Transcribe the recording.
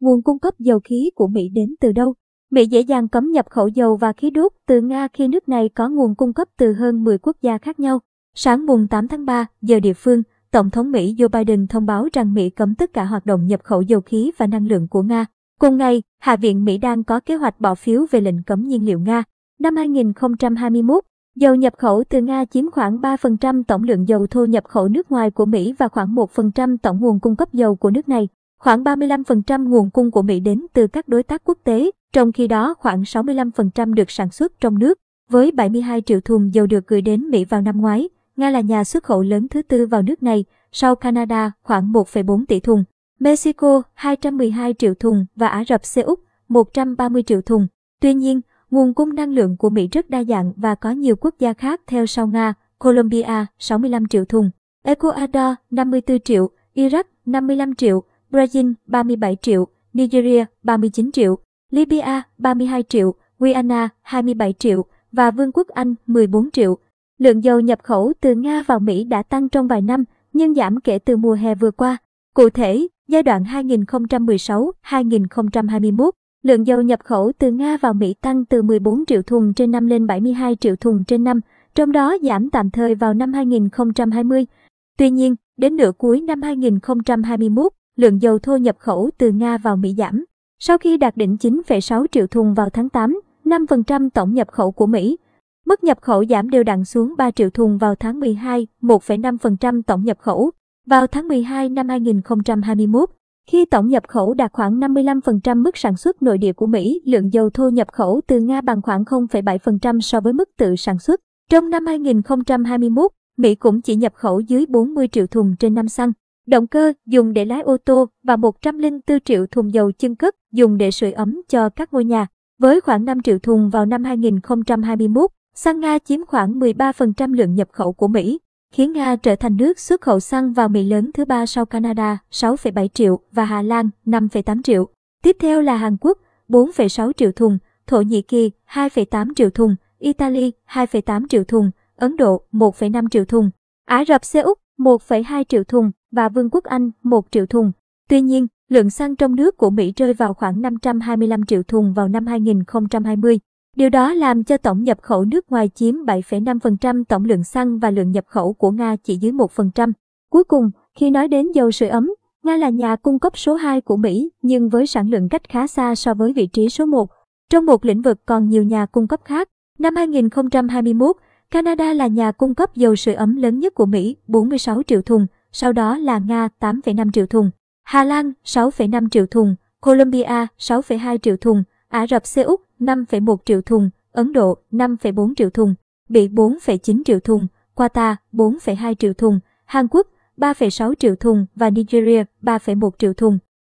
nguồn cung cấp dầu khí của Mỹ đến từ đâu? Mỹ dễ dàng cấm nhập khẩu dầu và khí đốt từ Nga khi nước này có nguồn cung cấp từ hơn 10 quốc gia khác nhau. Sáng mùng 8 tháng 3, giờ địa phương, Tổng thống Mỹ Joe Biden thông báo rằng Mỹ cấm tất cả hoạt động nhập khẩu dầu khí và năng lượng của Nga. Cùng ngày, Hạ viện Mỹ đang có kế hoạch bỏ phiếu về lệnh cấm nhiên liệu Nga. Năm 2021, dầu nhập khẩu từ Nga chiếm khoảng 3% tổng lượng dầu thô nhập khẩu nước ngoài của Mỹ và khoảng 1% tổng nguồn cung cấp dầu của nước này. Khoảng 35% nguồn cung của Mỹ đến từ các đối tác quốc tế, trong khi đó khoảng 65% được sản xuất trong nước. Với 72 triệu thùng dầu được gửi đến Mỹ vào năm ngoái, Nga là nhà xuất khẩu lớn thứ tư vào nước này, sau Canada khoảng 1,4 tỷ thùng, Mexico 212 triệu thùng và Ả Rập Xê Út 130 triệu thùng. Tuy nhiên, nguồn cung năng lượng của Mỹ rất đa dạng và có nhiều quốc gia khác theo sau Nga, Colombia 65 triệu thùng, Ecuador 54 triệu, Iraq 55 triệu, Brazil 37 triệu, Nigeria 39 triệu, Libya 32 triệu, Guyana 27 triệu và Vương quốc Anh 14 triệu. Lượng dầu nhập khẩu từ Nga vào Mỹ đã tăng trong vài năm, nhưng giảm kể từ mùa hè vừa qua. Cụ thể, giai đoạn 2016-2021, lượng dầu nhập khẩu từ Nga vào Mỹ tăng từ 14 triệu thùng trên năm lên 72 triệu thùng trên năm, trong đó giảm tạm thời vào năm 2020. Tuy nhiên, đến nửa cuối năm 2021, lượng dầu thô nhập khẩu từ Nga vào Mỹ giảm. Sau khi đạt đỉnh 9,6 triệu thùng vào tháng 8, 5% tổng nhập khẩu của Mỹ, Mức nhập khẩu giảm đều đặn xuống 3 triệu thùng vào tháng 12, 1,5% tổng nhập khẩu. Vào tháng 12 năm 2021, khi tổng nhập khẩu đạt khoảng 55% mức sản xuất nội địa của Mỹ, lượng dầu thô nhập khẩu từ Nga bằng khoảng 0,7% so với mức tự sản xuất. Trong năm 2021, Mỹ cũng chỉ nhập khẩu dưới 40 triệu thùng trên năm xăng. Động cơ dùng để lái ô tô và 104 triệu thùng dầu chân cất dùng để sưởi ấm cho các ngôi nhà. Với khoảng 5 triệu thùng vào năm 2021, Xăng Nga chiếm khoảng 13% lượng nhập khẩu của Mỹ, khiến Nga trở thành nước xuất khẩu xăng vào Mỹ lớn thứ ba sau Canada 6,7 triệu và Hà Lan 5,8 triệu. Tiếp theo là Hàn Quốc 4,6 triệu thùng, Thổ Nhĩ Kỳ 2,8 triệu thùng, Italy 2,8 triệu thùng, Ấn Độ 1,5 triệu thùng, Ả Rập Xê Úc 1,2 triệu thùng và Vương quốc Anh 1 triệu thùng. Tuy nhiên, lượng xăng trong nước của Mỹ rơi vào khoảng 525 triệu thùng vào năm 2020. Điều đó làm cho tổng nhập khẩu nước ngoài chiếm 7,5% tổng lượng xăng và lượng nhập khẩu của Nga chỉ dưới 1%. Cuối cùng, khi nói đến dầu sưởi ấm, Nga là nhà cung cấp số 2 của Mỹ nhưng với sản lượng cách khá xa so với vị trí số 1. Trong một lĩnh vực còn nhiều nhà cung cấp khác, năm 2021, Canada là nhà cung cấp dầu sưởi ấm lớn nhất của Mỹ 46 triệu thùng, sau đó là Nga 8,5 triệu thùng, Hà Lan 6,5 triệu thùng, Colombia 6,2 triệu thùng, Ả Rập Xê Út 5,1 triệu thùng, Ấn Độ 5,4 triệu thùng, Bỉ 4,9 triệu thùng, Qatar 4,2 triệu thùng, Hàn Quốc 3,6 triệu thùng và Nigeria 3,1 triệu thùng.